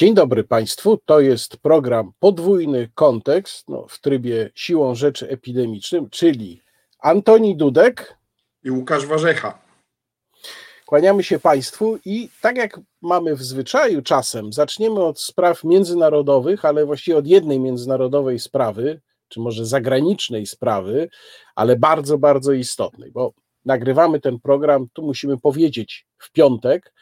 Dzień dobry Państwu. To jest program Podwójny Kontekst no, w trybie siłą rzeczy epidemicznym, czyli Antoni Dudek i Łukasz Warzecha. Kłaniamy się Państwu i tak jak mamy w zwyczaju czasem, zaczniemy od spraw międzynarodowych, ale właściwie od jednej międzynarodowej sprawy, czy może zagranicznej sprawy, ale bardzo, bardzo istotnej, bo nagrywamy ten program, tu musimy powiedzieć w piątek,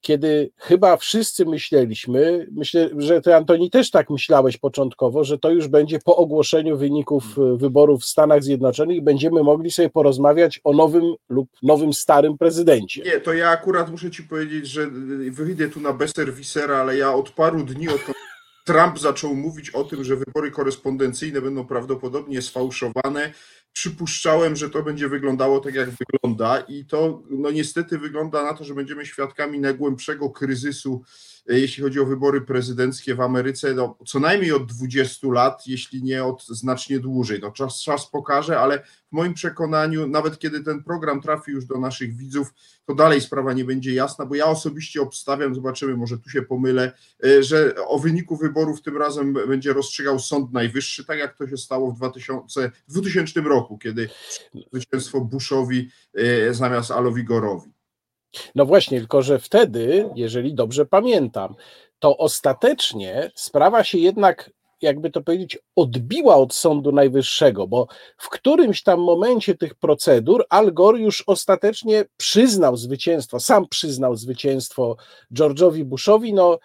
kiedy chyba wszyscy myśleliśmy, myślę, że ty Antoni też tak myślałeś początkowo, że to już będzie po ogłoszeniu wyników hmm. wyborów w Stanach Zjednoczonych i będziemy mogli sobie porozmawiać o nowym lub nowym starym prezydencie. Nie, to ja akurat muszę ci powiedzieć, że wyjdę tu na bezserwisera, ale ja od paru dni, odkąd Trump zaczął mówić o tym, że wybory korespondencyjne będą prawdopodobnie sfałszowane, przypuszczałem, że to będzie wyglądało tak, jak wygląda, i to no niestety wygląda na to, że będziemy świadkami najgłębszego kryzysu jeśli chodzi o wybory prezydenckie w Ameryce, no, co najmniej od 20 lat, jeśli nie od znacznie dłużej. No, czas, czas pokaże, ale w moim przekonaniu, nawet kiedy ten program trafi już do naszych widzów, to dalej sprawa nie będzie jasna, bo ja osobiście obstawiam, zobaczymy, może tu się pomylę, e, że o wyniku wyborów tym razem będzie rozstrzygał Sąd Najwyższy, tak jak to się stało w 2000, 2000 roku, kiedy zwycięstwo Bushowi e, zamiast Alowi Gorowi. No właśnie, tylko że wtedy, jeżeli dobrze pamiętam, to ostatecznie sprawa się jednak, jakby to powiedzieć, odbiła od Sądu Najwyższego, bo w którymś tam momencie tych procedur Al Gore już ostatecznie przyznał zwycięstwo, sam przyznał zwycięstwo George'owi Bushowi, no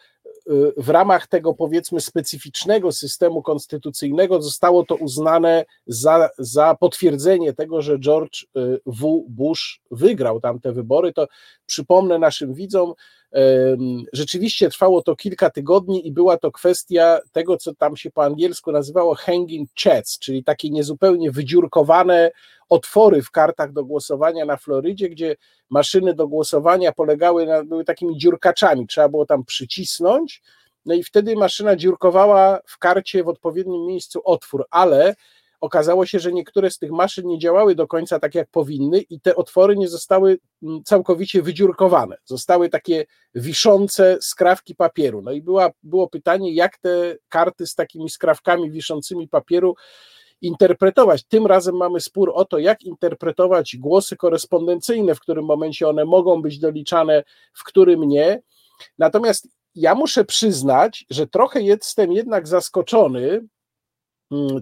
w ramach tego powiedzmy specyficznego systemu konstytucyjnego zostało to uznane za, za potwierdzenie tego, że George y, W. Bush wygrał tamte wybory. To przypomnę naszym widzom, Rzeczywiście trwało to kilka tygodni i była to kwestia tego, co tam się po angielsku nazywało hanging chats, czyli takie niezupełnie wydziurkowane otwory w kartach do głosowania na Florydzie, gdzie maszyny do głosowania polegały na, były takimi dziurkaczami, trzeba było tam przycisnąć, no i wtedy maszyna dziurkowała w karcie w odpowiednim miejscu otwór, ale okazało się, że niektóre z tych maszyn nie działały do końca tak, jak powinny, i te otwory nie zostały mm, całkowicie wydziurkowane. Zostały takie wiszące skrawki papieru. No i była, było pytanie, jak te karty z takimi skrawkami wiszącymi papieru interpretować. Tym razem mamy spór o to, jak interpretować głosy korespondencyjne, w którym momencie one mogą być doliczane, w którym nie. Natomiast ja muszę przyznać, że trochę jestem jednak zaskoczony,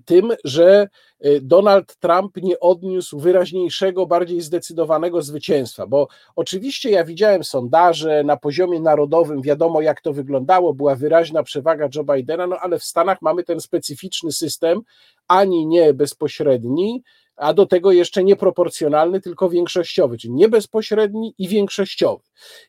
tym, że y, Donald Trump nie odniósł wyraźniejszego, bardziej zdecydowanego zwycięstwa, bo oczywiście ja widziałem sondaże na poziomie narodowym, wiadomo jak to wyglądało, była wyraźna przewaga Joe Bidena, no ale w Stanach mamy ten specyficzny system, ani nie bezpośredni, a do tego jeszcze nieproporcjonalny, tylko większościowy, czyli nie bezpośredni i większościowy.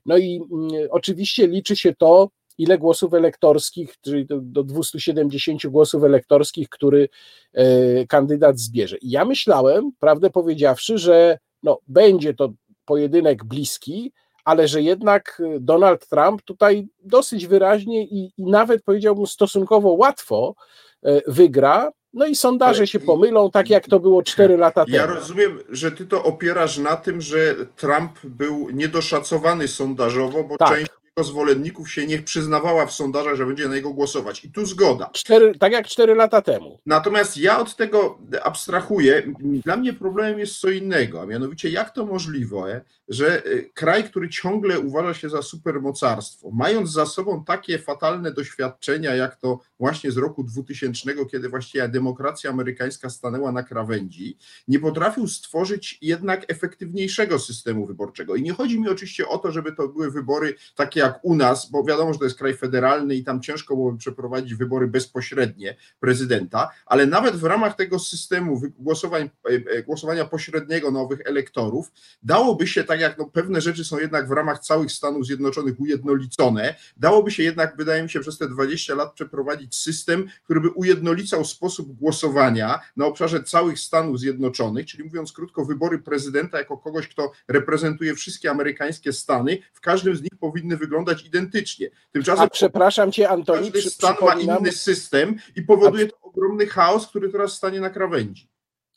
No i mm, oczywiście liczy się to, ile głosów elektorskich, czyli do, do 270 głosów elektorskich, który e, kandydat zbierze. I ja myślałem, prawdę powiedziawszy, że no, będzie to pojedynek bliski, ale że jednak Donald Trump tutaj dosyć wyraźnie i, i nawet powiedziałbym stosunkowo łatwo e, wygra, no i sondaże Ale się pomylą, tak jak to było 4 lata temu. Ja rozumiem, że ty to opierasz na tym, że Trump był niedoszacowany sondażowo, bo tak. część zwolenników się nie przyznawała w sondażach, że będzie na niego głosować. I tu zgoda. Cztery, tak jak cztery lata temu. Natomiast ja od tego abstrahuję. Dla mnie problemem jest co innego, a mianowicie jak to możliwe, że y, kraj, który ciągle uważa się za supermocarstwo, mając za sobą takie fatalne doświadczenia, jak to właśnie z roku 2000, kiedy właściwie demokracja amerykańska stanęła na krawędzi, nie potrafił stworzyć jednak efektywniejszego systemu wyborczego. I nie chodzi mi oczywiście o to, żeby to były wybory takie jak u nas, bo wiadomo, że to jest kraj federalny i tam ciężko byłoby przeprowadzić wybory bezpośrednie prezydenta, ale nawet w ramach tego systemu głosowań, e, e, głosowania pośredniego nowych elektorów dałoby się, tak jak no, pewne rzeczy są jednak w ramach całych Stanów Zjednoczonych ujednolicone, dałoby się jednak, wydaje mi się, przez te 20 lat przeprowadzić system, który by ujednolicał sposób głosowania na obszarze całych Stanów Zjednoczonych, czyli mówiąc krótko, wybory prezydenta jako kogoś, kto reprezentuje wszystkie amerykańskie stany, w każdym z nich powinny wyglądać wyglądać identycznie. Tymczasem A przepraszam cię, Antoni, każdy stan ma inny system i powoduje to ogromny chaos, który teraz stanie na krawędzi.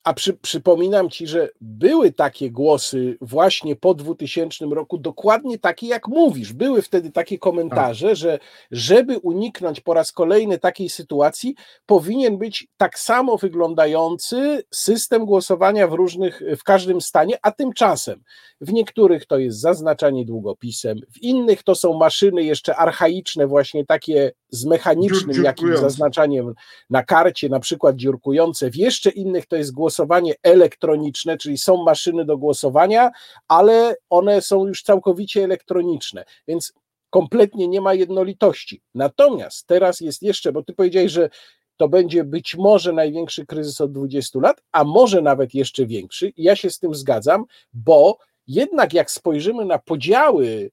A przy, przypominam ci, że były takie głosy właśnie po 2000 roku, dokładnie takie jak mówisz. Były wtedy takie komentarze, że żeby uniknąć po raz kolejny takiej sytuacji, powinien być tak samo wyglądający system głosowania w różnych, w każdym stanie, a tymczasem w niektórych to jest zaznaczanie długopisem, w innych to są maszyny jeszcze archaiczne, właśnie takie z mechanicznym jakimś zaznaczaniem na karcie, na przykład dziurkujące, w jeszcze innych to jest głosowanie elektroniczne, czyli są maszyny do głosowania, ale one są już całkowicie elektroniczne, więc kompletnie nie ma jednolitości. Natomiast teraz jest jeszcze, bo ty powiedziałeś, że to będzie być może największy kryzys od 20 lat, a może nawet jeszcze większy. I ja się z tym zgadzam, bo jednak jak spojrzymy na podziały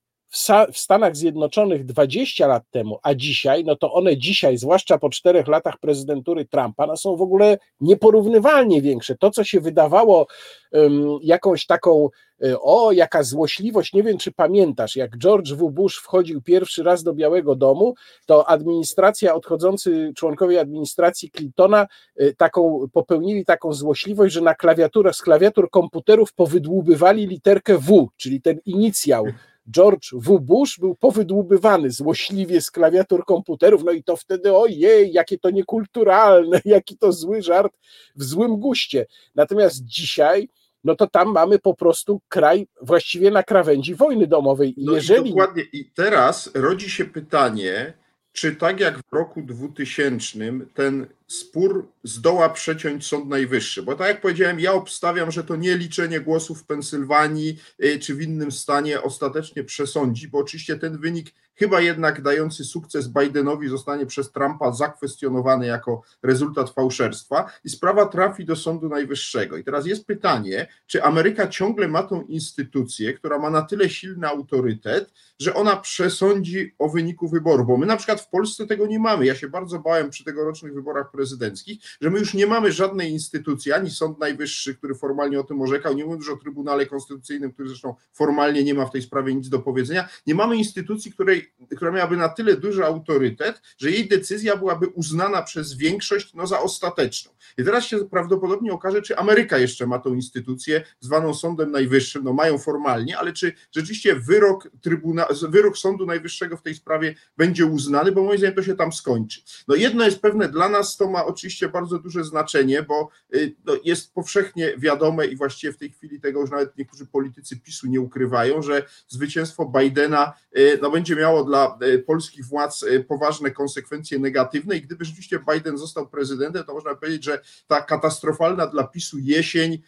w Stanach Zjednoczonych 20 lat temu, a dzisiaj, no to one dzisiaj, zwłaszcza po czterech latach prezydentury Trumpa, no są w ogóle nieporównywalnie większe. To, co się wydawało um, jakąś taką, e, o, jaka złośliwość, nie wiem, czy pamiętasz, jak George W. Bush wchodził pierwszy raz do Białego Domu, to administracja, odchodzący członkowie administracji Clintona e, taką, popełnili taką złośliwość, że na klawiaturach, z klawiatur komputerów powydłubywali literkę W, czyli ten inicjał George W. Bush był powydłubywany złośliwie z klawiatur komputerów, no i to wtedy ojej, jakie to niekulturalne, jaki to zły żart w złym guście. Natomiast dzisiaj no to tam mamy po prostu kraj właściwie na krawędzi wojny domowej. I no jeżeli... I dokładnie. I teraz rodzi się pytanie, czy tak jak w roku 2000 ten spór zdoła przeciąć Sąd Najwyższy. Bo tak jak powiedziałem, ja obstawiam, że to nie liczenie głosów w Pensylwanii y, czy w innym stanie ostatecznie przesądzi, bo oczywiście ten wynik chyba jednak dający sukces Bidenowi zostanie przez Trumpa zakwestionowany jako rezultat fałszerstwa i sprawa trafi do Sądu Najwyższego. I teraz jest pytanie, czy Ameryka ciągle ma tą instytucję, która ma na tyle silny autorytet, że ona przesądzi o wyniku wyboru, bo my na przykład w Polsce tego nie mamy. Ja się bardzo bałem przy tegorocznych wyborach prezydenckich, że my już nie mamy żadnej instytucji, ani Sąd Najwyższy, który formalnie o tym orzekał, nie mówiąc już o Trybunale Konstytucyjnym, który zresztą formalnie nie ma w tej sprawie nic do powiedzenia, nie mamy instytucji, której, która miałaby na tyle duży autorytet, że jej decyzja byłaby uznana przez większość no, za ostateczną. I teraz się prawdopodobnie okaże, czy Ameryka jeszcze ma tą instytucję zwaną Sądem Najwyższym, no mają formalnie, ale czy rzeczywiście wyrok, trybuna, wyrok Sądu Najwyższego w tej sprawie będzie uznany, bo moim zdaniem to się tam skończy. No jedno jest pewne dla nas, to ma oczywiście bardzo duże znaczenie, bo y, no, jest powszechnie wiadome i właściwie w tej chwili tego już nawet niektórzy politycy PiSu nie ukrywają, że zwycięstwo Bidena y, no, będzie miało dla y, polskich władz poważne konsekwencje negatywne i gdyby rzeczywiście Biden został prezydentem, to można powiedzieć, że ta katastrofalna dla PiSu jesień,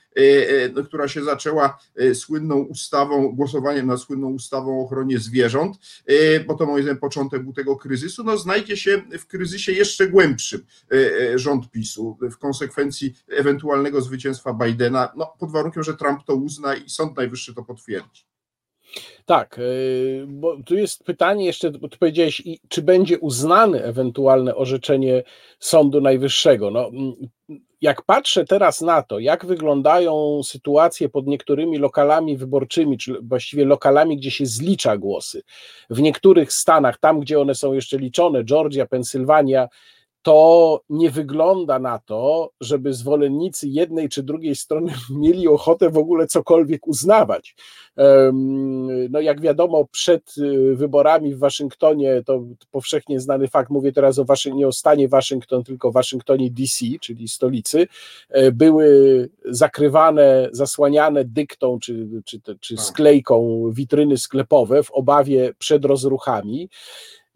no, która się zaczęła słynną ustawą, głosowaniem nad słynną ustawą o ochronie zwierząt, bo to moim zdaniem początek był tego kryzysu, no znajdzie się w kryzysie jeszcze głębszym. E, rząd PiSu w konsekwencji ewentualnego zwycięstwa Bidena, no, pod warunkiem, że Trump to uzna i Sąd Najwyższy to potwierdzi. Tak, e, bo tu jest pytanie jeszcze, bo ty powiedziałeś, czy będzie uznane ewentualne orzeczenie Sądu Najwyższego. No, jak patrzę teraz na to, jak wyglądają sytuacje pod niektórymi lokalami wyborczymi, czy właściwie lokalami, gdzie się zlicza głosy, w niektórych stanach, tam gdzie one są jeszcze liczone, Georgia, Pensylwania, to nie wygląda na to, żeby zwolennicy jednej czy drugiej strony mieli ochotę w ogóle cokolwiek uznawać. No, jak wiadomo, przed y, wyborami w Waszyngtonie, to powszechnie znany fakt, mówię teraz o Waszyng- nie o stanie Waszyngton, tylko Waszyngtonie DC, czyli stolicy, e, były zakrywane, zasłaniane dyktą czy, czy, czy tak. sklejką witryny sklepowe w obawie przed rozruchami.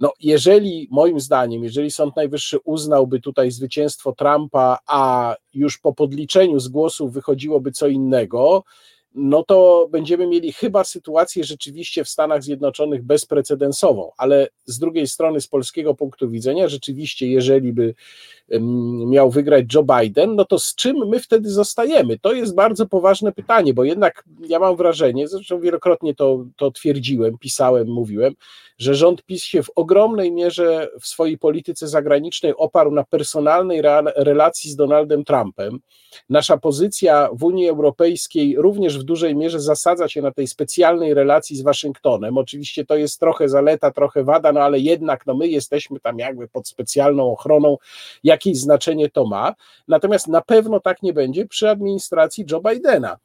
No, jeżeli moim zdaniem, jeżeli Sąd Najwyższy uznałby tutaj zwycięstwo Trumpa, a już po podliczeniu z głosów wychodziłoby co innego, no to będziemy mieli chyba sytuację rzeczywiście w Stanach Zjednoczonych bezprecedensową, ale z drugiej strony, z polskiego punktu widzenia, rzeczywiście, jeżeli by miał wygrać Joe Biden, no to z czym my wtedy zostajemy? To jest bardzo poważne pytanie, bo jednak ja mam wrażenie, zresztą wielokrotnie to, to twierdziłem, pisałem, mówiłem, że rząd PiS się w ogromnej mierze w swojej polityce zagranicznej oparł na personalnej relacji z Donaldem Trumpem. Nasza pozycja w Unii Europejskiej, również w dużej mierze zasadza się na tej specjalnej relacji z Waszyngtonem. Oczywiście to jest trochę zaleta, trochę wada, no ale jednak no my jesteśmy tam jakby pod specjalną ochroną, jakieś znaczenie to ma. Natomiast na pewno tak nie będzie przy administracji Joe Bidena.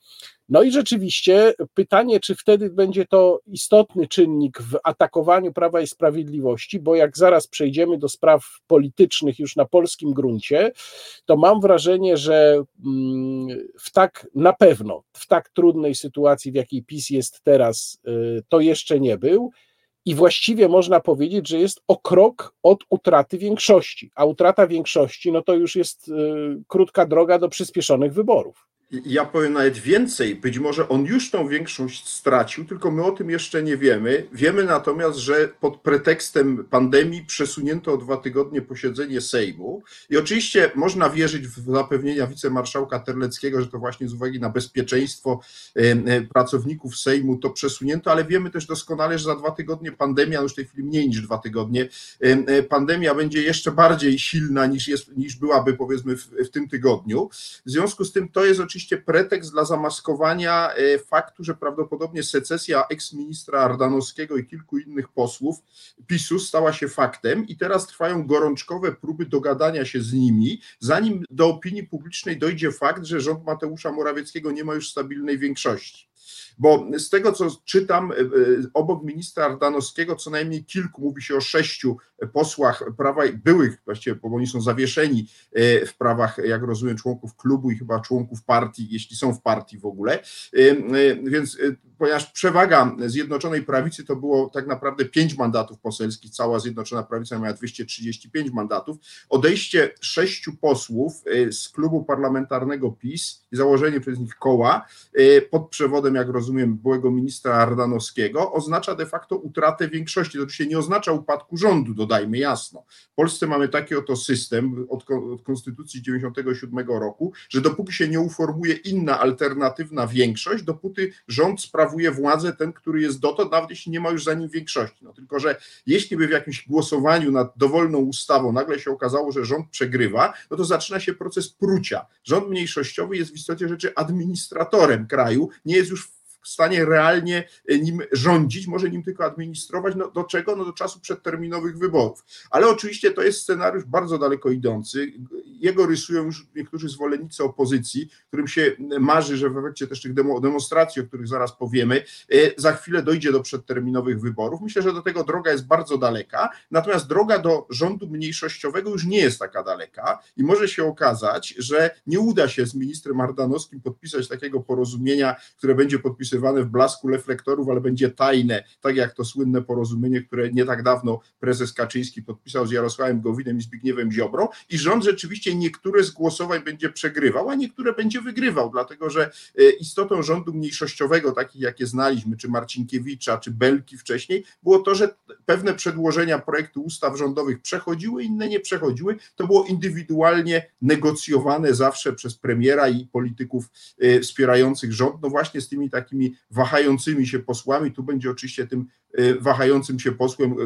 No i rzeczywiście pytanie, czy wtedy będzie to istotny czynnik w atakowaniu Prawa i Sprawiedliwości, bo jak zaraz przejdziemy do spraw politycznych już na polskim gruncie, to mam wrażenie, że mm, w tak na pewno, w tak trudnej sytuacji, w jakiej PiS jest teraz, y, to jeszcze nie był. I właściwie można powiedzieć, że jest o krok od utraty większości, a utrata większości, no to już jest y, krótka droga do przyspieszonych wyborów. Ja powiem nawet więcej, być może on już tą większość stracił, tylko my o tym jeszcze nie wiemy. Wiemy natomiast, że pod pretekstem pandemii przesunięto o dwa tygodnie posiedzenie Sejmu i oczywiście można wierzyć w zapewnienia wicemarszałka Terleckiego, że to właśnie z uwagi na bezpieczeństwo pracowników Sejmu to przesunięto, ale wiemy też doskonale, że za dwa tygodnie pandemia, no już w tej chwili mniej niż dwa tygodnie, e, pandemia będzie jeszcze bardziej silna niż, jest, niż byłaby powiedzmy w, w tym tygodniu. W związku z tym to jest oczywiście oczywiście pretekst dla zamaskowania e, faktu, że prawdopodobnie secesja eksministra Ardanowskiego i kilku innych posłów PiSu stała się faktem i teraz trwają gorączkowe próby dogadania się z nimi, zanim do opinii publicznej dojdzie fakt, że rząd Mateusza Morawieckiego nie ma już stabilnej większości. Bo z tego, co czytam, e, e, obok ministra Ardanowskiego co najmniej kilku, mówi się o sześciu posłach prawa, byłych właściwie, bo oni są zawieszeni e, w prawach, jak rozumiem, członków klubu i chyba członków partii, jeśli są w partii w ogóle. Więc ponieważ przewaga Zjednoczonej Prawicy to było tak naprawdę pięć mandatów poselskich, cała Zjednoczona Prawica miała 235 mandatów, odejście sześciu posłów z klubu parlamentarnego PiS i założenie przez nich koła pod przewodem, jak rozumiem, byłego ministra Ardanowskiego, oznacza de facto utratę większości. To oczywiście nie oznacza upadku rządu, dodajmy jasno. W Polsce mamy taki oto system od, od Konstytucji 97 roku, że dopóki się nie uformuje inna alternatywna większość, dopóty rząd sprawuje władzę ten, który jest dotąd, nawet jeśli nie ma już za nim większości. No tylko, że jeśli by w jakimś głosowaniu nad dowolną ustawą nagle się okazało, że rząd przegrywa, no to zaczyna się proces prucia. Rząd mniejszościowy jest w istocie rzeczy administratorem kraju, nie jest już w stanie realnie e, nim rządzić, może nim tylko administrować. No do czego? No do czasu przedterminowych wyborów. Ale oczywiście to jest scenariusz bardzo daleko idący. Jego rysują już niektórzy zwolennicy opozycji, którym się marzy, że w efekcie też tych demonstracji, o których zaraz powiemy, e, za chwilę dojdzie do przedterminowych wyborów. Myślę, że do tego droga jest bardzo daleka, natomiast droga do rządu mniejszościowego już nie jest taka daleka i może się okazać, że nie uda się z ministrem Ardanowskim podpisać takiego porozumienia, które będzie podpisywane w blasku reflektorów, ale będzie tajne, tak jak to słynne porozumienie, które nie tak dawno prezes Kaczyński podpisał z Jarosławem Gowinem i Zbigniewem Ziobrą i rząd rzeczywiście niektóre z głosowań będzie przegrywał, a niektóre będzie wygrywał, dlatego że e, istotą rządu mniejszościowego, takich jakie znaliśmy, czy Marcinkiewicza, czy Belki wcześniej, było to, że pewne przedłożenia projektu ustaw rządowych przechodziły, inne nie przechodziły. To było indywidualnie negocjowane zawsze przez premiera i polityków e, wspierających rząd, no właśnie z tymi takimi wahającymi się posłami. Tu będzie oczywiście tym e, wahającym się posłem e,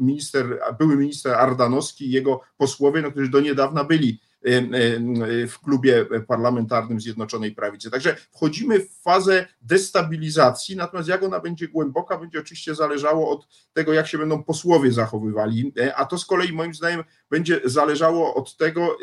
minister, były minister Ardanowski i jego posłowie, no, którzy do niedawna byli e, w klubie parlamentarnym Zjednoczonej Prawicy. Także wchodzimy w fazę destabilizacji, natomiast jak ona będzie głęboka, będzie oczywiście zależało od tego, jak się będą posłowie zachowywali, a to z kolei moim zdaniem będzie zależało od tego,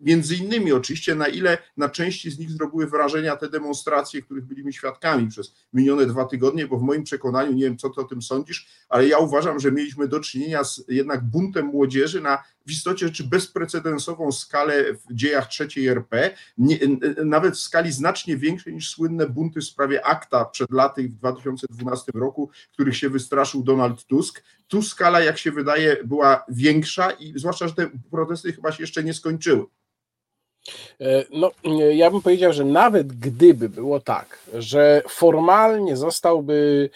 Między innymi oczywiście, na ile na części z nich zrobiły wrażenia te demonstracje, których byliśmy świadkami przez minione dwa tygodnie, bo w moim przekonaniu, nie wiem co ty o tym sądzisz, ale ja uważam, że mieliśmy do czynienia z jednak buntem młodzieży na w istocie rzeczy bezprecedensową skalę w dziejach trzeciej RP, nie, nawet w skali znacznie większej niż słynne bunty w sprawie akta przed laty w 2012 roku, których się wystraszył Donald Tusk. Tu skala, jak się wydaje, była większa i zwłaszcza, że te protesty chyba się jeszcze nie skończyły. E, no, ja bym powiedział, że nawet gdyby było tak, że formalnie zostałby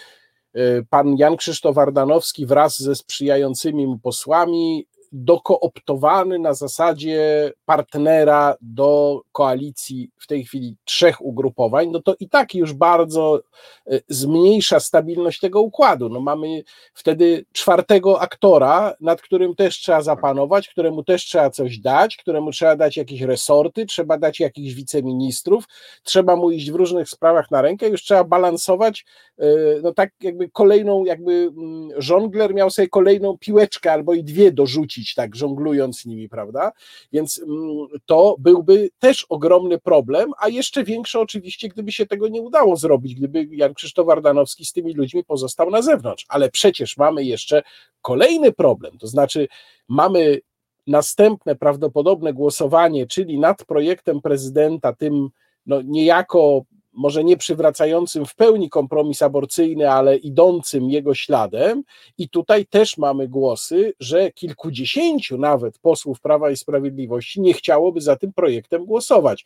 e, pan Jan Krzysztof Ardanowski wraz ze sprzyjającymi mu posłami dokooptowany na zasadzie partnera do koalicji w tej chwili trzech ugrupowań, no to i tak już bardzo e, zmniejsza stabilność tego układu. No mamy wtedy czwartego aktora, nad którym też trzeba zapanować, któremu też trzeba coś dać, któremu trzeba dać jakieś resorty, trzeba dać jakichś wiceministrów, trzeba mu iść w różnych sprawach na rękę, już trzeba balansować, e, no tak jakby kolejną, jakby mm, żongler miał sobie kolejną piłeczkę albo i dwie dorzucić, tak żonglując nimi, prawda? Więc mm, to byłby też ogromny problem, a jeszcze większy oczywiście, gdyby się tego nie udało zrobić, gdyby Jan Krzysztof Ardanowski z tymi ludźmi pozostał na zewnątrz. Ale przecież mamy jeszcze kolejny problem, to znaczy mamy następne prawdopodobne głosowanie, czyli nad projektem prezydenta, tym no, niejako może nie przywracającym w pełni kompromis aborcyjny, ale idącym jego śladem. I tutaj też mamy głosy, że kilkudziesięciu nawet posłów Prawa i Sprawiedliwości nie chciałoby za tym projektem głosować.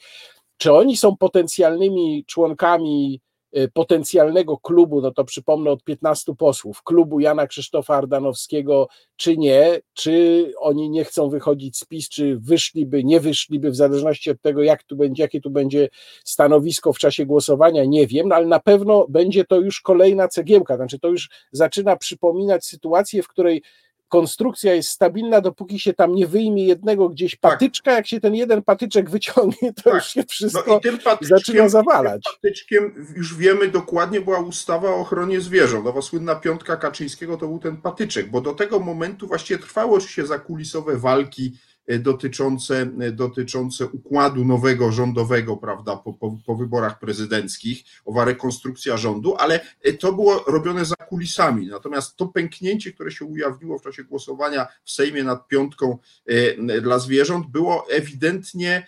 Czy oni są potencjalnymi członkami potencjalnego klubu, no to przypomnę od 15 posłów, klubu Jana Krzysztofa Ardanowskiego, czy nie, czy oni nie chcą wychodzić z PiS, czy wyszliby, nie wyszliby, w zależności od tego, jak tu będzie, jakie tu będzie stanowisko w czasie głosowania, nie wiem, no ale na pewno będzie to już kolejna cegiełka, znaczy to już zaczyna przypominać sytuację, w której konstrukcja jest stabilna, dopóki się tam nie wyjmie jednego gdzieś tak. patyczka, tak. jak się ten jeden patyczek wyciągnie, to tak. już się wszystko no zaczyna zawalać. Tym patyczkiem już wiemy dokładnie była ustawa o ochronie zwierząt. Nowa słynna piątka Kaczyńskiego to był ten patyczek, bo do tego momentu właściwie trwało się zakulisowe walki dotyczące, e, dotyczące układu nowego rządowego, prawda, po, po, po, wyborach prezydenckich, owa rekonstrukcja rządu, ale e, to było robione za kulisami. Natomiast to pęknięcie, które się ujawniło w czasie głosowania w Sejmie nad piątką dla zwierząt, było ewidentnie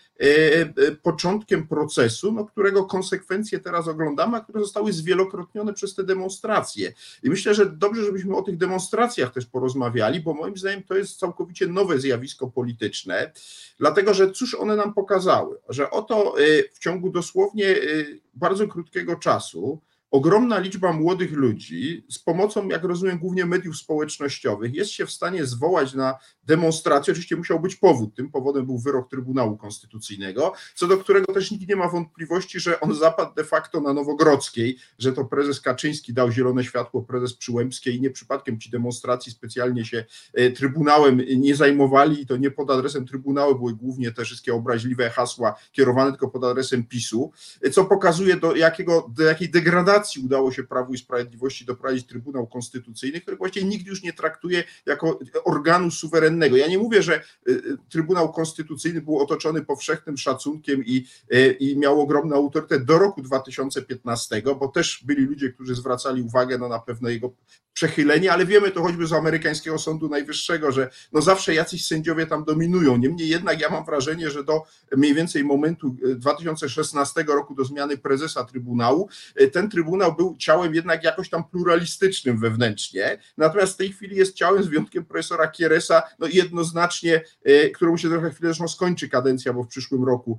początkiem procesu, no, którego konsekwencje teraz oglądamy, a które zostały zwielokrotnione przez te demonstracje. I myślę, że dobrze, żebyśmy o tych demonstracjach też porozmawiali, bo moim zdaniem to jest całkowicie nowe zjawisko polityczne polityczne, dlatego że cóż one nam pokazały? Że oto y, w ciągu dosłownie y, bardzo krótkiego czasu ogromna liczba młodych ludzi z pomocą, jak rozumiem, głównie mediów społecznościowych jest się w stanie zwołać na demonstrację. Oczywiście musiał być powód. Tym powodem był wyrok Trybunału Konstytucyjnego, co do którego też nikt nie ma wątpliwości, że on zapadł de facto na Nowogrodzkiej, że to prezes Kaczyński dał zielone światło, prezes Przyłębskiej i nie przypadkiem ci demonstracji specjalnie się e, Trybunałem nie zajmowali i to nie pod adresem Trybunału były głównie te wszystkie obraźliwe hasła kierowane tylko pod adresem PiSu, e, co pokazuje do, jakiego, do jakiej degradacji udało się Prawu i Sprawiedliwości doprowadzić Trybunał Konstytucyjny, który właściwie nikt już nie traktuje jako organu suwerennego ja nie mówię, że y, y, Trybunał Konstytucyjny był otoczony powszechnym szacunkiem i, y, i miał ogromny autorytet do roku 2015, bo też byli ludzie, którzy zwracali uwagę no, na pewne jego przechylenie, ale wiemy to choćby z amerykańskiego Sądu Najwyższego, że no zawsze jacyś sędziowie tam dominują. Niemniej jednak ja mam wrażenie, że do mniej więcej momentu 2016 roku do zmiany prezesa Trybunału, ten Trybunał był ciałem jednak jakoś tam pluralistycznym wewnętrznie, natomiast w tej chwili jest ciałem z wyjątkiem profesora Kieresa, no jednoznacznie, e, którą się trochę chwilę zresztą skończy kadencja, bo w przyszłym roku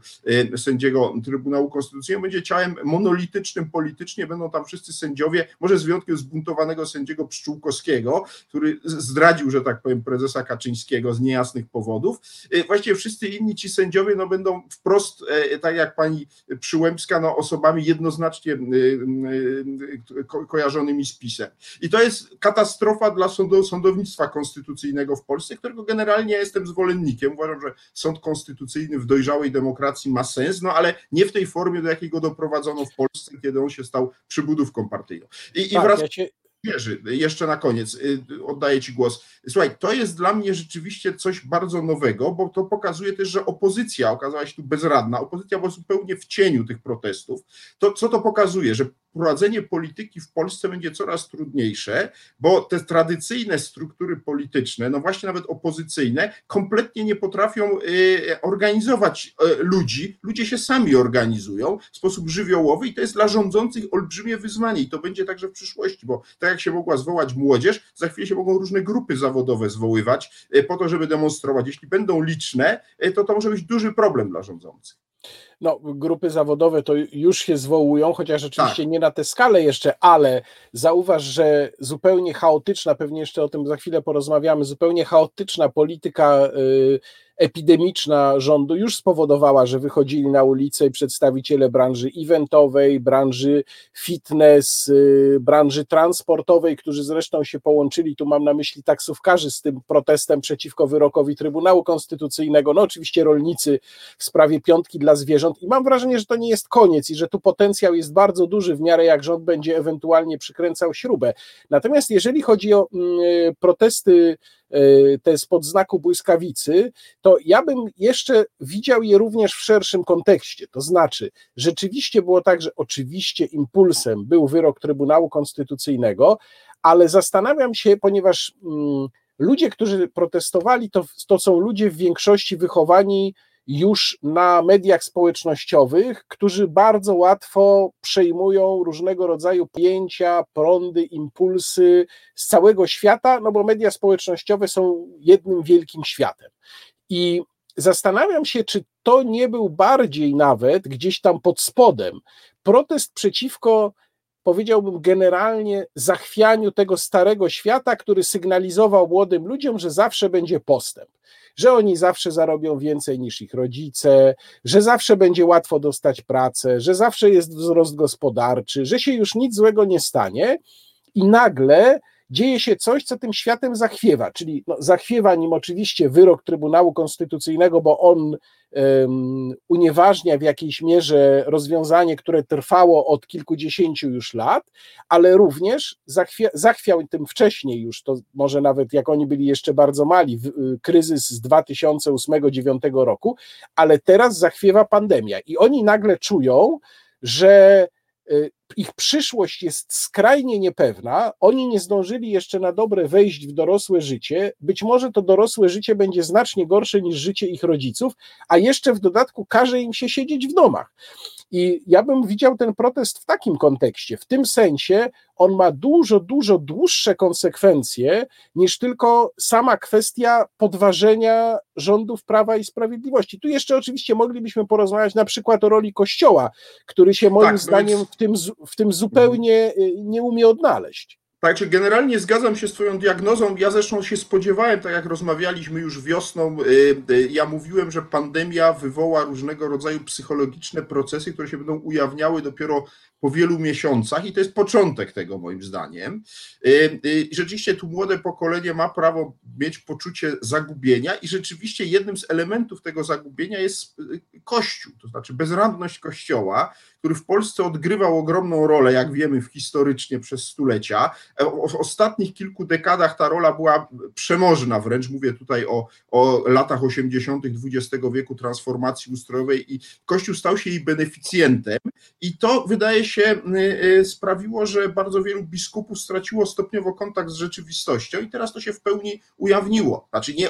e, sędziego Trybunału Konstytucyjnego będzie ciałem monolitycznym politycznie, będą tam wszyscy sędziowie, może z wyjątkiem zbuntowanego sędziego Pszczółkowskiego, który zdradził, że tak powiem, prezesa Kaczyńskiego z niejasnych powodów. E, właściwie wszyscy inni ci sędziowie no, będą wprost, tak jak pani Przyłębska, no, osobami jednoznacznie ko kojarzonymi z PiSem. I to jest katastrofa dla sądownictwa konstytucyjnego w Polsce, którego generalnie ja jestem zwolennikiem. Uważam, że sąd konstytucyjny w dojrzałej demokracji ma sens, no ale nie w tej formie, do jakiego doprowadzono w Polsce, kiedy on się stał przybudówką partyjną. I, tak, i wraz... Ja. Wierzy. Jeszcze na koniec y, oddaję Ci głos. Słuchaj, to jest dla mnie rzeczywiście coś bardzo nowego, bo to pokazuje też, że opozycja okazała się tu bezradna. Opozycja była zupełnie w cieniu tych protestów. To, co to pokazuje? Że prowadzenie polityki w Polsce będzie coraz trudniejsze, bo te tradycyjne struktury polityczne, no właśnie nawet opozycyjne, kompletnie nie potrafią y, organizować y, ludzi. Ludzie się sami organizują w sposób żywiołowy i to jest dla rządzących olbrzymie wyzwanie i to będzie także w przyszłości, bo tak jak się mogła zwołać młodzież, za chwilę się mogą różne grupy zawodowe zwoływać y, po to, żeby demonstrować. Jeśli będą liczne, to to może być duży problem dla rządzących. No, grupy zawodowe to już się zwołują, chociaż oczywiście tak. nie na tę skalę jeszcze, ale zauważ, że zupełnie chaotyczna, pewnie jeszcze o tym za chwilę porozmawiamy, zupełnie chaotyczna polityka y, epidemiczna rządu już spowodowała, że wychodzili na ulicę przedstawiciele branży eventowej, branży fitness, y, branży transportowej, którzy zresztą się połączyli, tu mam na myśli taksówkarzy z tym protestem przeciwko wyrokowi Trybunału Konstytucyjnego, no oczywiście rolnicy w sprawie piątki dla zwierząt i mam wrażenie, że to nie jest koniec i że tu potencjał jest bardzo duży w miarę jak rząd będzie ewentualnie przykręcał śrubę. Natomiast jeżeli chodzi o mm, protesty E, te spod znaku błyskawicy, to ja bym jeszcze widział je również w szerszym kontekście. To znaczy, rzeczywiście było tak, że oczywiście impulsem był wyrok Trybunału Konstytucyjnego, ale zastanawiam się, ponieważ mm, ludzie, którzy protestowali, to, to są ludzie w większości wychowani już na mediach społecznościowych, którzy bardzo łatwo przejmują różnego rodzaju pojęcia, prądy, impulsy z całego świata, no bo media społecznościowe są jednym wielkim światem. I zastanawiam się, czy to nie był bardziej nawet gdzieś tam pod spodem protest przeciwko powiedziałbym generalnie zachwianiu tego starego świata, który sygnalizował młodym ludziom, że zawsze będzie postęp że oni zawsze zarobią więcej niż ich rodzice, że zawsze będzie łatwo dostać pracę, że zawsze jest wzrost gospodarczy, że się już nic złego nie stanie. I nagle dzieje się coś, co tym światem zachwiewa, czyli no, zachwiewa nim oczywiście wyrok Trybunału Konstytucyjnego, bo on um, unieważnia w jakiejś mierze rozwiązanie, które trwało od kilkudziesięciu już lat, ale również zachwia, zachwiał tym wcześniej już, to może nawet jak oni byli jeszcze bardzo mali, w, y, kryzys z 2008-2009 roku, ale teraz zachwiewa pandemia i oni nagle czują, że y, ich przyszłość jest skrajnie niepewna, oni nie zdążyli jeszcze na dobre wejść w dorosłe życie, być może to dorosłe życie będzie znacznie gorsze niż życie ich rodziców, a jeszcze w dodatku każe im się siedzieć w domach. I ja bym widział ten protest w takim kontekście. W tym sensie on ma dużo, dużo dłuższe konsekwencje niż tylko sama kwestia podważenia rządów Prawa i Sprawiedliwości. Tu jeszcze oczywiście moglibyśmy porozmawiać na przykład o roli Kościoła, który się moim tak, zdaniem w tym, w tym zupełnie y, nie umie odnaleźć. Także generalnie zgadzam się z Twoją diagnozą. Ja zresztą się spodziewałem, tak jak rozmawialiśmy już wiosną, y, y, ja mówiłem, że pandemia wywoła różnego rodzaju psychologiczne procesy, które się będą ujawniały dopiero po wielu miesiącach i to jest początek tego moim zdaniem. Y, rzeczywiście tu młode pokolenie ma prawo mieć poczucie zagubienia i rzeczywiście jednym z elementów tego zagubienia jest Kościół, to znaczy bezradność Kościoła, który w Polsce odgrywał ogromną rolę, jak wiemy, historycznie przez stulecia. W ostatnich kilku dekadach ta rola była przemożna, wręcz mówię tutaj o, o latach 80. XX wieku, transformacji ustrojowej, i Kościół stał się jej beneficjentem, i to wydaje się y, y, sprawiło, że bardzo wielu biskupów straciło stopniowo kontakt z rzeczywistością, i teraz to się w pełni ujawniło. Znaczy nie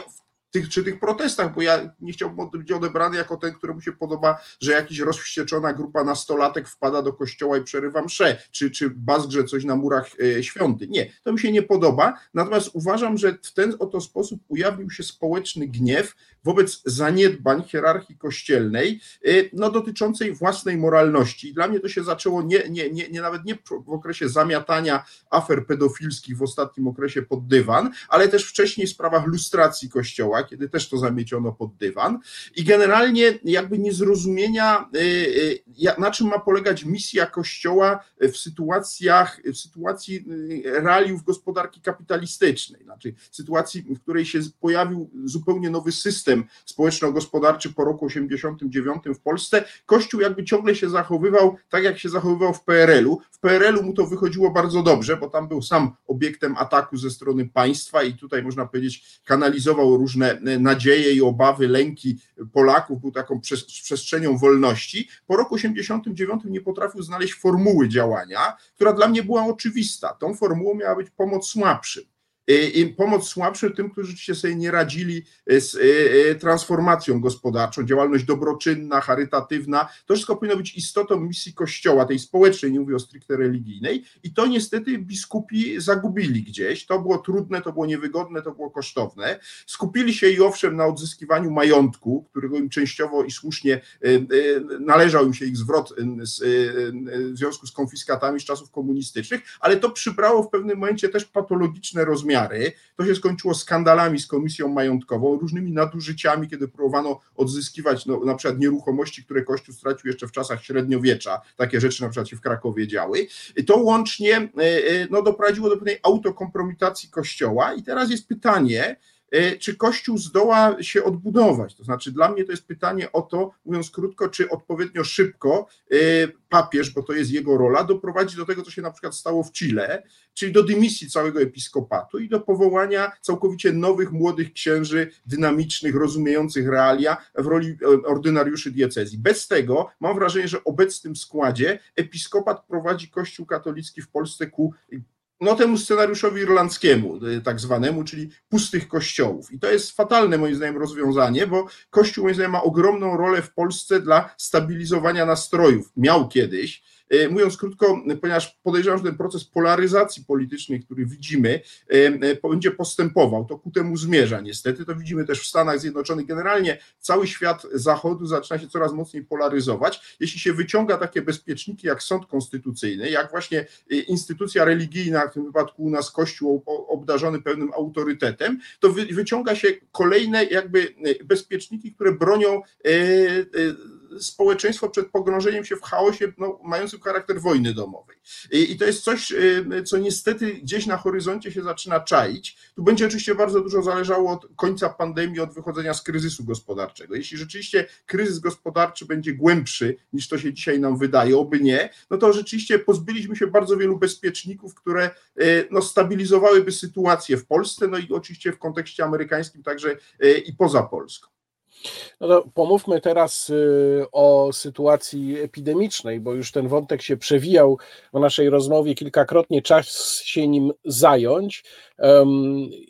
tych, czy tych protestach, bo ja nie chciałbym być odebrany jako ten, któremu się podoba, że jakiś rozwścieczona grupa nastolatek wpada do kościoła i przerywa mszę, czy, czy bazgrze coś na murach e, świątyń. Nie, to mi się nie podoba, natomiast uważam, że w ten oto sposób ujawnił się społeczny gniew wobec zaniedbań hierarchii kościelnej, e, no dotyczącej własnej moralności. Dla mnie to się zaczęło nie, nie, nie, nie nawet nie w okresie zamiatania afer pedofilskich w ostatnim okresie pod dywan, ale też wcześniej w sprawach lustracji kościoła, kiedy też to zamieciono pod dywan i generalnie jakby niezrozumienia, y, y, na czym ma polegać misja Kościoła w sytuacjach, w sytuacji y, realiów gospodarki kapitalistycznej, znaczy sytuacji, w której się pojawił zupełnie nowy system społeczno-gospodarczy po roku 89 w Polsce. Kościół jakby ciągle się zachowywał tak, jak się zachowywał w PRL-u. W PRL-u mu to wychodziło bardzo dobrze, bo tam był sam obiektem ataku ze strony państwa i tutaj można powiedzieć kanalizował różne nadzieje i obawy, lęki Polaków, był taką przestrzenią wolności. Po roku 89 nie potrafił znaleźć formuły działania, która dla mnie była oczywista. Tą formułą miała być pomoc słabszym. I pomoc słabszym tym, którzy rzeczywiście sobie nie radzili z transformacją gospodarczą, działalność dobroczynna, charytatywna. To wszystko powinno być istotą misji Kościoła, tej społecznej, nie mówię o stricte religijnej. I to niestety biskupi zagubili gdzieś. To było trudne, to było niewygodne, to było kosztowne. Skupili się i owszem na odzyskiwaniu majątku, którego im częściowo i słusznie należał im się ich zwrot w związku z konfiskatami z czasów komunistycznych, ale to przybrało w pewnym momencie też patologiczne rozmiary. To się skończyło skandalami z komisją majątkową, różnymi nadużyciami, kiedy próbowano odzyskiwać no, na przykład nieruchomości, które Kościół stracił jeszcze w czasach średniowiecza. Takie rzeczy na przykład się w Krakowie działy. To łącznie e, e, no, doprowadziło do pewnej autokompromitacji Kościoła i teraz jest pytanie, czy Kościół zdoła się odbudować. To znaczy, dla mnie to jest pytanie o to, mówiąc krótko, czy odpowiednio szybko e, papież, bo to jest jego rola, doprowadzi do tego, co się na przykład stało w Chile, czyli do dymisji całego episkopatu i do powołania całkowicie nowych, młodych księży, dynamicznych, rozumiejących realia w roli e, ordynariuszy diecezji. Bez tego mam wrażenie, że obecnym składzie episkopat prowadzi Kościół katolicki w Polsce ku no temu scenariuszowi irlandzkiemu, y, tak zwanemu, czyli pustych kościołów. I to jest fatalne moim zdaniem rozwiązanie, bo Kościół moim zdaniem ma ogromną rolę w Polsce dla stabilizowania nastrojów. Miał kiedyś, mówiąc krótko, ponieważ podejrzewam, że ten proces polaryzacji politycznej, który widzimy, e, e, będzie postępował, to ku temu zmierza niestety. To widzimy też w Stanach Zjednoczonych. Generalnie cały świat Zachodu zaczyna się coraz mocniej polaryzować. Jeśli się wyciąga takie bezpieczniki jak sąd konstytucyjny, jak właśnie instytucja religijna, w tym wypadku u nas Kościół obdarzony pewnym autorytetem, to wyciąga się kolejne jakby bezpieczniki, które bronią społeczeństwo przed pogrążeniem się w chaosie no, mającym charakter wojny domowej. I, I, to jest coś, y, co niestety gdzieś na horyzoncie się zaczyna czaić. Tu będzie oczywiście bardzo dużo zależało od końca pandemii, od wychodzenia z kryzysu gospodarczego. Jeśli rzeczywiście kryzys gospodarczy będzie głębszy niż to się dzisiaj nam wydaje, oby nie, no to rzeczywiście pozbyliśmy się bardzo wielu bezpieczników, które y, no, stabilizowałyby sytuację w Polsce, no i oczywiście w kontekście amerykańskim także y, i poza Polską. No to pomówmy teraz y, o sytuacji epidemicznej, bo już ten wątek się przewijał w naszej rozmowie kilkakrotnie, czas się nim zająć.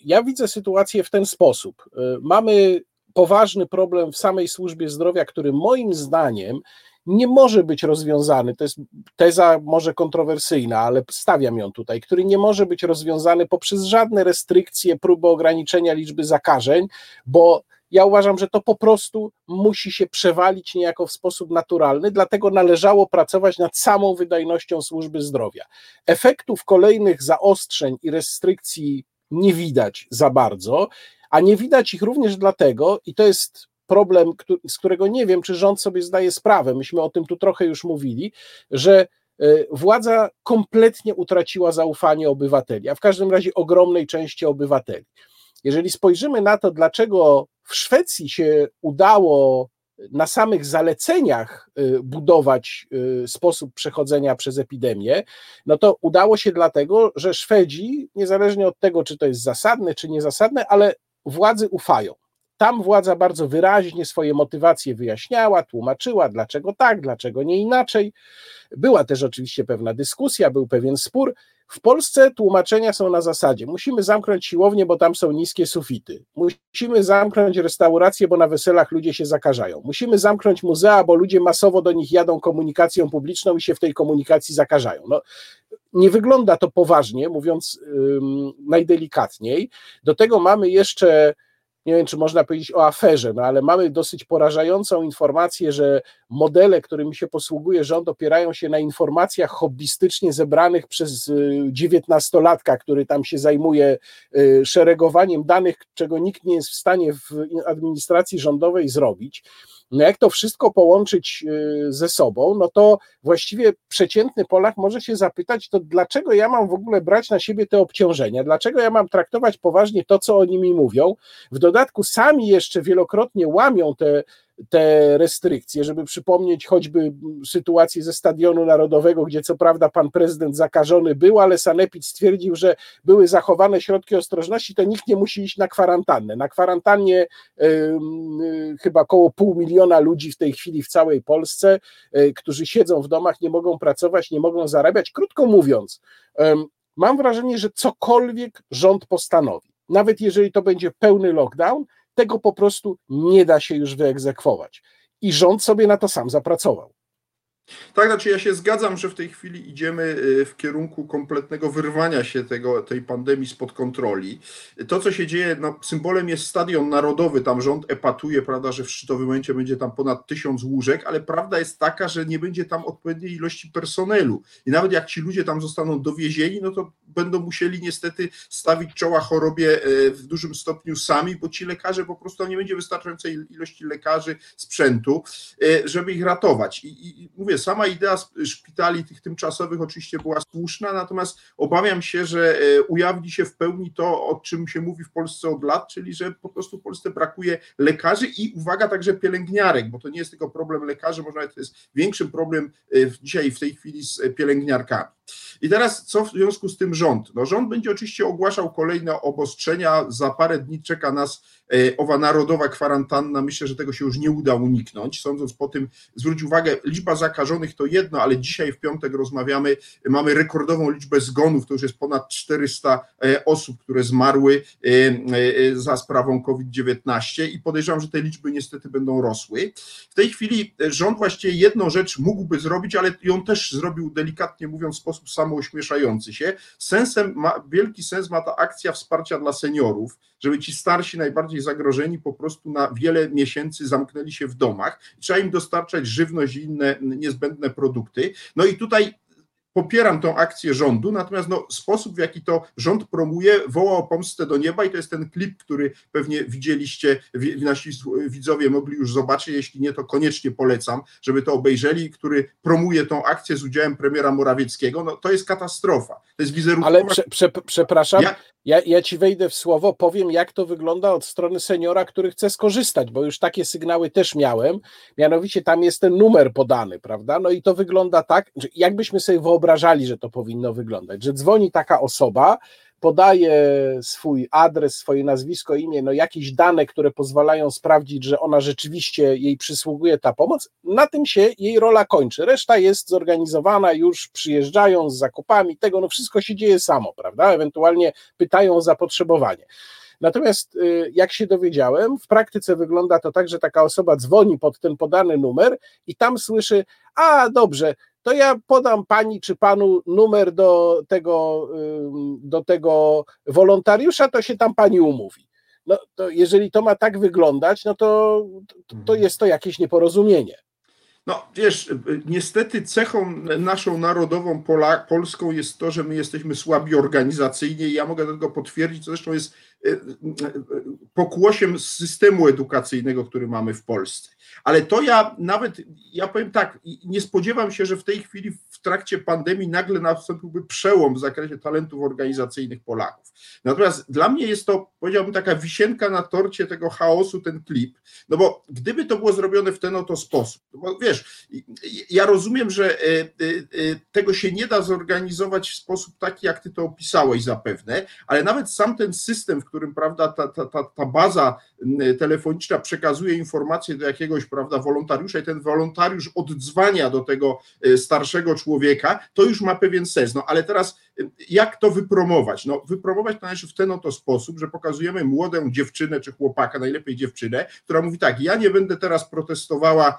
Ja widzę sytuację w ten sposób. Y, mamy poważny problem w samej służbie zdrowia, który moim zdaniem nie może być rozwiązany. To jest teza może kontrowersyjna, ale stawiam ją tutaj, który nie może być rozwiązany poprzez żadne restrykcje, próby ograniczenia liczby zakażeń, bo ja uważam, że to po prostu musi się przewalić niejako w sposób naturalny, dlatego należało pracować nad samą wydajnością służby zdrowia. Efektów kolejnych zaostrzeń i restrykcji nie widać za bardzo, a nie widać ich również dlatego, i to jest problem, z którego nie wiem, czy rząd sobie zdaje sprawę, myśmy o tym tu trochę już mówili, że e, władza kompletnie utraciła zaufanie obywateli, a w każdym razie ogromnej części obywateli. Jeżeli spojrzymy na to, dlaczego w Szwecji się udało na samych zaleceniach y, budować y, sposób przechodzenia przez epidemię, no to udało się dlatego, że Szwedzi, niezależnie od tego, czy to jest zasadne, czy niezasadne, ale władzy ufają. Tam władza bardzo wyraźnie swoje motywacje wyjaśniała, tłumaczyła, dlaczego tak, dlaczego nie inaczej. Była też oczywiście pewna dyskusja, był pewien spór, w Polsce tłumaczenia są na zasadzie: musimy zamknąć siłownię, bo tam są niskie sufity. Musimy zamknąć restauracje, bo na weselach ludzie się zakażają. Musimy zamknąć muzea, bo ludzie masowo do nich jadą komunikacją publiczną i się w tej komunikacji zakażają. No, nie wygląda to poważnie, mówiąc najdelikatniej. Do tego mamy jeszcze nie wiem, czy można powiedzieć o aferze, no ale mamy dosyć porażającą informację, że modele, którymi się posługuje rząd, opierają się na informacjach hobbystycznie zebranych przez y, dziewiętnastolatka, który tam się zajmuje y, szeregowaniem danych, czego nikt nie jest w stanie w administracji rządowej zrobić. No jak to wszystko połączyć y, ze sobą, no to właściwie przeciętny Polak może się zapytać, to dlaczego ja mam w ogóle brać na siebie te obciążenia? Dlaczego ja mam traktować poważnie to, co oni mi mówią? W dodatku sami jeszcze wielokrotnie łamią te te restrykcje, żeby przypomnieć choćby sytuację ze Stadionu Narodowego, gdzie co prawda pan prezydent zakażony był, ale Sanepid stwierdził, że były zachowane środki ostrożności, to nikt nie musi iść na kwarantannę. Na kwarantannie y, y, chyba około pół miliona ludzi w tej chwili w całej Polsce, y, którzy siedzą w domach, nie mogą pracować, nie mogą zarabiać. Krótko mówiąc, mam wrażenie, że cokolwiek rząd postanowi, nawet jeżeli to będzie pełny lockdown, tego po prostu nie da się już wyegzekwować. I rząd sobie na to sam zapracował. Tak, znaczy ja się zgadzam, że w tej chwili idziemy y, w kierunku kompletnego wyrwania się tego, tej pandemii spod kontroli. To, co się dzieje, no, symbolem jest stadion narodowy, tam rząd epatuje, prawda, że w szczytowym momencie będzie tam ponad tysiąc łóżek, ale prawda jest taka, że nie będzie tam odpowiedniej ilości personelu. I nawet jak ci ludzie tam zostaną dowiezieni, no to będą musieli niestety stawić czoła chorobie y, w dużym stopniu sami, bo ci lekarze po prostu nie będzie wystarczającej ilości lekarzy, sprzętu, y, żeby ich ratować. I, i mówię, sama idea szpitali tych tymczasowych oczywiście była słuszna, natomiast obawiam się, że e, ujawni się w pełni to, o czym się mówi w Polsce od lat, czyli że po prostu w Polsce brakuje lekarzy i uwaga także pielęgniarek, bo to nie jest tylko problem lekarzy, może nawet to jest większym problem e, dzisiaj w tej chwili z pielęgniarkami. I teraz co w związku z tym rząd? No rząd będzie oczywiście ogłaszał kolejne obostrzenia, za parę dni czeka nas e, owa narodowa kwarantanna, myślę, że tego się już nie uda uniknąć, sądząc po tym, zwróć uwagę, liczba zakażonych to jedno, ale dzisiaj w piątek rozmawiamy, mamy rekordową liczbę zgonów, to już jest ponad 400 e, osób, które zmarły e, za sprawą COVID-19 i podejrzewam, że te liczby niestety będą rosły. W tej chwili rząd właściwie jedną rzecz mógłby zrobić, ale ją też zrobił delikatnie mówiąc w sposób samouśmieszający się. Sensem ma, wielki sens ma ta akcja wsparcia dla seniorów, żeby ci starsi, najbardziej zagrożeni, po prostu na wiele miesięcy zamknęli się w domach. Trzeba im dostarczać żywność i inne niezbędne produkty. No i tutaj popieram tą akcję rządu, natomiast no, sposób, w jaki to rząd promuje, woła o pomstę do nieba i to jest ten klip, który pewnie widzieliście, nasi widzowie mogli już zobaczyć, jeśli nie, to koniecznie polecam, żeby to obejrzeli, który promuje tą akcję z udziałem premiera Morawieckiego, no to jest katastrofa, to jest wizerunkowa... Ale prze, prze, przepraszam. Ja, ja ci wejdę w słowo, powiem, jak to wygląda od strony seniora, który chce skorzystać, bo już takie sygnały też miałem. Mianowicie tam jest ten numer podany, prawda? No i to wygląda tak, jakbyśmy sobie wyobrażali, że to powinno wyglądać, że dzwoni taka osoba, podaje swój adres, swoje nazwisko, imię, no jakieś dane, które pozwalają sprawdzić, że ona rzeczywiście jej przysługuje ta pomoc, na tym się jej rola kończy. Reszta jest zorganizowana już przyjeżdżają z zakupami, tego no wszystko się dzieje samo, prawda? Ewentualnie pytają o zapotrzebowanie. Natomiast y, jak się dowiedziałem, w praktyce wygląda to tak, że taka osoba dzwoni pod ten podany numer i tam słyszy: A dobrze, to ja podam pani czy panu numer do tego, do tego wolontariusza, to się tam pani umówi. No to jeżeli to ma tak wyglądać, no to, to mhm. jest to jakieś nieporozumienie. No wiesz, niestety cechą naszą narodową Pola, polską jest to, że my jesteśmy słabi organizacyjnie i ja mogę tego potwierdzić, co zresztą jest e, e, pokłosiem systemu edukacyjnego, który mamy w Polsce. Ale to ja nawet, ja powiem tak, nie spodziewam się, że w tej chwili trakcie pandemii nagle nastąpiłby przełom w zakresie talentów organizacyjnych Polaków. Natomiast dla mnie jest to, powiedziałbym, taka wisienka na torcie tego chaosu, ten klip, no bo gdyby to było zrobione w ten oto sposób, no bo wiesz, ja rozumiem, że e, e, e, tego się nie da zorganizować w sposób taki, jak ty to opisałeś zapewne, ale nawet sam ten system, w którym, prawda, ta, ta, ta, ta baza telefoniczna przekazuje informacje do jakiegoś, prawda, wolontariusza i ten wolontariusz oddzwania do tego starszego człowieka, to już ma pewien sens. No ale teraz jak to wypromować? No, wypromować to należy w ten oto sposób, że pokazujemy młodą dziewczynę czy chłopaka, najlepiej dziewczynę, która mówi tak, ja nie będę teraz protestowała e,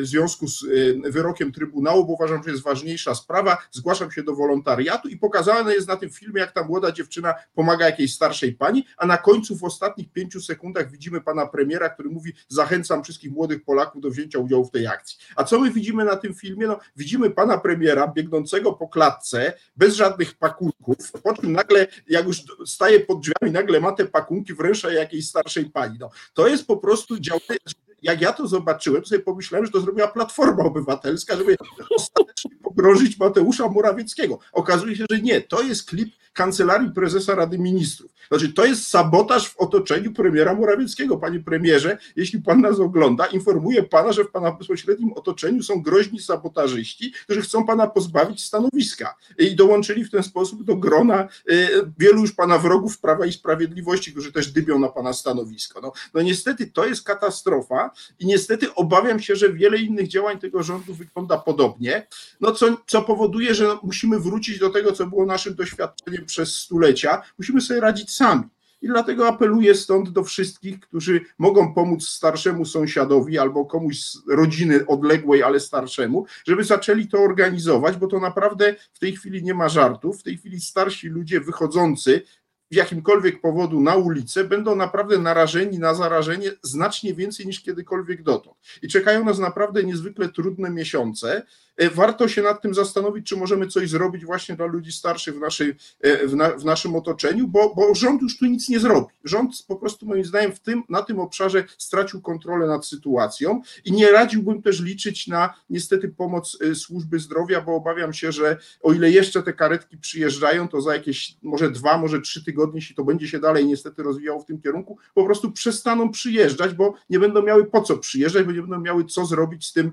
w związku z e, wyrokiem Trybunału, bo uważam, że jest ważniejsza sprawa, zgłaszam się do wolontariatu i pokazane jest na tym filmie, jak ta młoda dziewczyna pomaga jakiejś starszej pani, a na końcu w ostatnich pięciu sekundach widzimy pana premiera, który mówi, zachęcam wszystkich młodych Polaków do wzięcia udziału w tej akcji. A co my widzimy na tym filmie? No, widzimy pana premiera biegnącego po klatce, bez żadnych żadnych pakunków, po czym nagle, jak już staje pod drzwiami, nagle ma te pakunki, wręcza jakiejś starszej pani. No, to jest po prostu działanie, jak ja to zobaczyłem, to sobie pomyślałem, że to zrobiła Platforma Obywatelska, żeby ostatecznie pogrążyć Mateusza Morawieckiego. Okazuje się, że nie, to jest klip kancelarii prezesa Rady Ministrów. Znaczy, to jest sabotaż w otoczeniu premiera Morawieckiego. Panie premierze, jeśli pan nas ogląda, informuję pana, że w pana bezpośrednim otoczeniu są groźni sabotażyści, którzy chcą pana pozbawić stanowiska i dołączyli w ten sposób do grona y, wielu już pana wrogów Prawa i Sprawiedliwości, którzy też dybią na pana stanowisko. No, no niestety to jest katastrofa i niestety obawiam się, że wiele innych działań tego rządu wygląda podobnie, no co, co powoduje, że musimy wrócić do tego, co było naszym doświadczeniem przez stulecia. Musimy sobie radzić sami. I dlatego apeluję stąd do wszystkich, którzy mogą pomóc starszemu sąsiadowi albo komuś z rodziny odległej, ale starszemu, żeby zaczęli to organizować, bo to naprawdę w tej chwili nie ma żartów. W tej chwili starsi ludzie wychodzący z jakimkolwiek powodu na ulicę, będą naprawdę narażeni na zarażenie znacznie więcej niż kiedykolwiek dotąd. I czekają nas naprawdę niezwykle trudne miesiące. E, warto się nad tym zastanowić, czy możemy coś zrobić właśnie dla ludzi starszych w, naszej, e, w, na, w naszym otoczeniu, bo, bo rząd już tu nic nie zrobi. Rząd po prostu moim zdaniem w tym, na tym obszarze stracił kontrolę nad sytuacją i nie radziłbym też liczyć na niestety pomoc e, służby zdrowia, bo obawiam się, że o ile jeszcze te karetki przyjeżdżają, to za jakieś może dwa, może trzy tygodnie, jeśli to będzie się dalej niestety rozwijało w tym kierunku, po prostu przestaną przyjeżdżać, bo nie będą miały po co przyjeżdżać, bo nie będą miały co zrobić z tym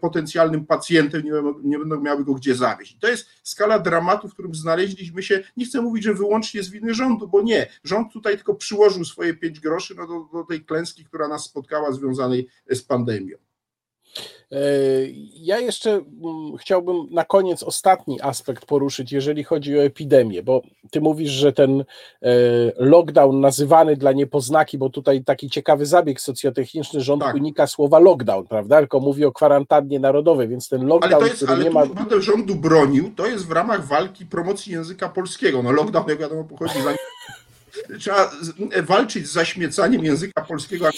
potencjalnym pacjentem nie, będą miały go gdzie zawieźć. To jest skala dramatu, w którym znaleźliśmy się. Nie chcę mówić, że wyłącznie z winy rządu, bo nie. Rząd tutaj tylko przyłożył swoje pięć groszy no do, do tej klęski, która nas spotkała związanej z pandemią. E, ja jeszcze mm, chciałbym na koniec ostatni aspekt poruszyć, jeżeli chodzi o epidemię, bo ty mówisz, że ten e, lockdown nazywany dla niepoznaki, bo tutaj taki ciekawy zabieg socjotechniczny, rząd tak. unika słowa lockdown, prawda? Tylko mówi o kwarantannie narodowej, więc ten lockdown, ale to jest, ale nie ma. Będę rządu bronił, to jest w ramach walki promocji języka polskiego. No lockdown, jak wiadomo, pochodzi za trzeba walczyć z zaśmiecaniem języka polskiego,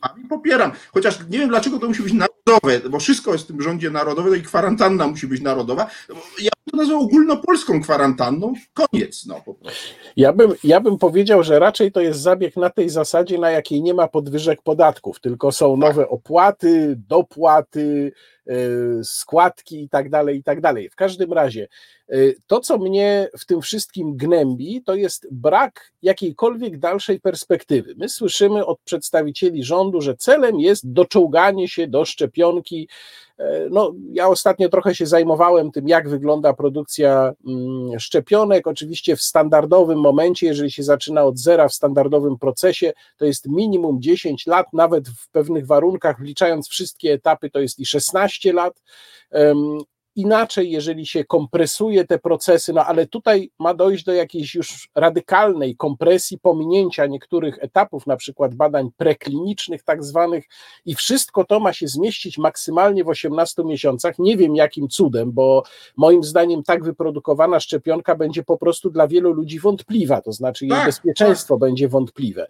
a popieram. Chociaż nie wiem, dlaczego to musi być narodowe, bo wszystko jest w tym rządzie narodowe, to i kwarantanna musi być narodowa. Ja bym to nazwał ogólnopolską kwarantanną. Koniec, no po prostu. Ja bym, ja bym powiedział, że raczej to jest zabieg na tej zasadzie, na jakiej nie ma podwyżek podatków, tylko są nowe opłaty, dopłaty, składki i tak dalej, i tak dalej. W każdym razie, y, to co mnie w tym wszystkim gnębi, to jest brak jakiejkolwiek dalszej perspektywy. My słyszymy od przedstawicieli rządu, że celem jest doczołganie się do szczepionki no, ja ostatnio trochę się zajmowałem tym, jak wygląda produkcja mm, szczepionek. Oczywiście w standardowym momencie, jeżeli się zaczyna od zera w standardowym procesie, to jest minimum 10 lat, nawet w pewnych warunkach, wliczając wszystkie etapy, to jest i 16 lat inaczej, jeżeli się kompresuje te procesy, no ale tutaj ma dojść do jakiejś już radykalnej kompresji, pominięcia niektórych etapów, na przykład badań preklinicznych, tak zwanych, i wszystko to ma się zmieścić maksymalnie w 18 miesiącach. Nie wiem jakim cudem, bo moim zdaniem tak wyprodukowana szczepionka będzie po prostu dla wielu ludzi wątpliwa, to znaczy jej tak, bezpieczeństwo tak. będzie wątpliwe.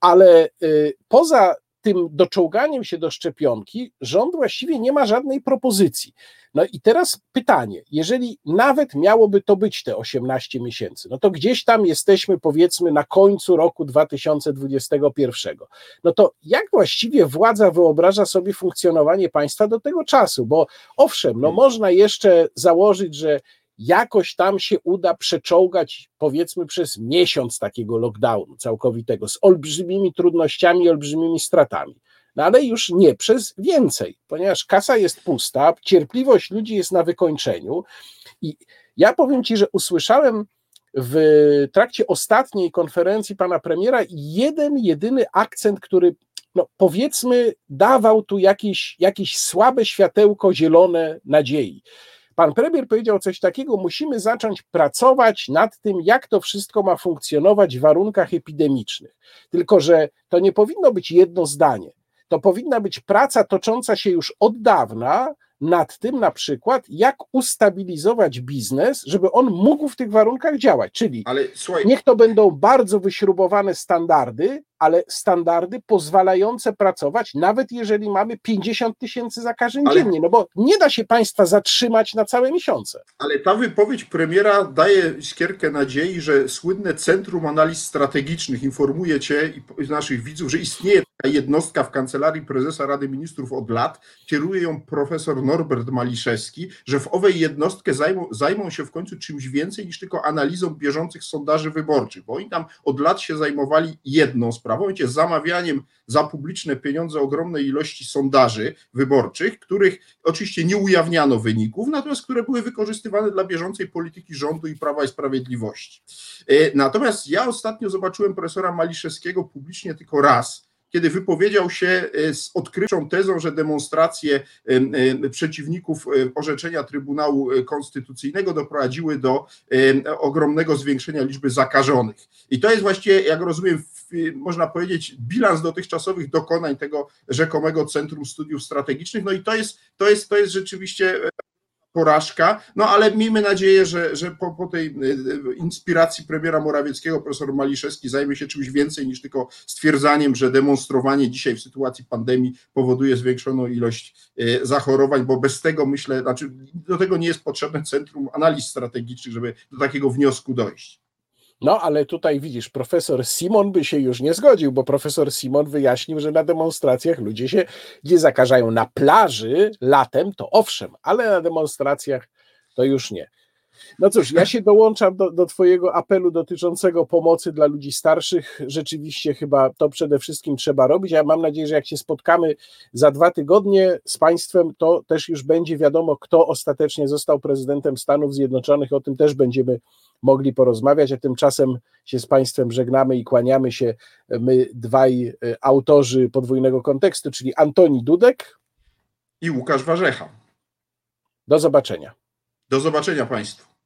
Ale y, poza tym doczołganiem się do szczepionki rząd właściwie nie ma żadnej propozycji. No i teraz pytanie, jeżeli nawet miałoby to być te 18 miesięcy, no to gdzieś tam jesteśmy powiedzmy na końcu roku 2021. No to jak właściwie władza wyobraża sobie funkcjonowanie państwa do tego czasu? Bo owszem, no hmm. można jeszcze założyć, że jakoś tam się uda przeczołgać, powiedzmy, przez miesiąc takiego lockdownu całkowitego, z olbrzymimi trudnościami, olbrzymimi stratami. No ale już nie przez więcej, ponieważ kasa jest pusta, cierpliwość ludzi jest na wykończeniu. I ja powiem Ci, że usłyszałem w trakcie ostatniej konferencji pana premiera jeden, jedyny akcent, który no, powiedzmy dawał tu jakieś, jakieś słabe światełko zielone nadziei. Pan premier powiedział coś takiego: musimy zacząć pracować nad tym, jak to wszystko ma funkcjonować w warunkach epidemicznych. Tylko, że to nie powinno być jedno zdanie. To powinna być praca tocząca się już od dawna, nad tym na przykład, jak ustabilizować biznes, żeby on mógł w tych warunkach działać. Czyli słuchaj, niech to będą bardzo wyśrubowane standardy, ale standardy pozwalające pracować, nawet jeżeli mamy 50 tysięcy zakażeń ale, dziennie, no bo nie da się państwa zatrzymać na całe miesiące. Ale ta wypowiedź premiera daje skierkę nadziei, że słynne Centrum Analiz Strategicznych informuje cię i naszych widzów, że istnieje jednostka w kancelarii prezesa Rady Ministrów od lat, kieruje ją profesor Norbert Maliszewski, że w owej jednostkę zajmą, zajmą się w końcu czymś więcej niż tylko analizą bieżących sondaży wyborczych, bo oni tam od lat się zajmowali jedną sprawą, wiecie, zamawianiem za publiczne pieniądze ogromnej ilości sondaży wyborczych, których oczywiście nie ujawniano wyników, natomiast które były wykorzystywane dla bieżącej polityki rządu i Prawa i Sprawiedliwości. E, natomiast ja ostatnio zobaczyłem profesora Maliszewskiego publicznie tylko raz, kiedy wypowiedział się e, z odkrywczą tezą, że demonstracje e, przeciwników orzeczenia Trybunału Konstytucyjnego doprowadziły do ogromnego zwiększenia liczby zakażonych. I to jest właściwie, jak rozumiem, można powiedzieć, bilans dotychczasowych dokonań tego rzekomego Centrum Studiów Strategicznych. No i to jest, to jest, to jest rzeczywiście porażka, no ale miejmy nadzieję, że, że po, po tej y, inspiracji premiera Morawieckiego profesor Maliszewski zajmie się czymś więcej niż tylko stwierdzaniem, że demonstrowanie dzisiaj w sytuacji pandemii powoduje zwiększoną ilość y, zachorowań, bo bez tego myślę, znaczy do tego nie jest potrzebne Centrum Analiz Strategicznych, żeby do takiego wniosku dojść. No, ale tutaj widzisz, profesor Simon by się już nie zgodził, bo profesor Simon wyjaśnił, że na demonstracjach ludzie się nie zakażają. Na plaży latem to owszem, ale na demonstracjach to już nie. No cóż, ja się dołączam do, do Twojego apelu dotyczącego pomocy dla ludzi starszych. Rzeczywiście chyba to przede wszystkim trzeba robić. Ja mam nadzieję, że jak się spotkamy za dwa tygodnie z Państwem, to też już będzie wiadomo, kto ostatecznie został prezydentem Stanów Zjednoczonych. O tym też będziemy mogli porozmawiać, a tymczasem się z Państwem żegnamy i kłaniamy się my dwaj e, autorzy podwójnego kontekstu, czyli Antoni Dudek i Łukasz Warzecha. Do zobaczenia. Do zobaczenia Państwu.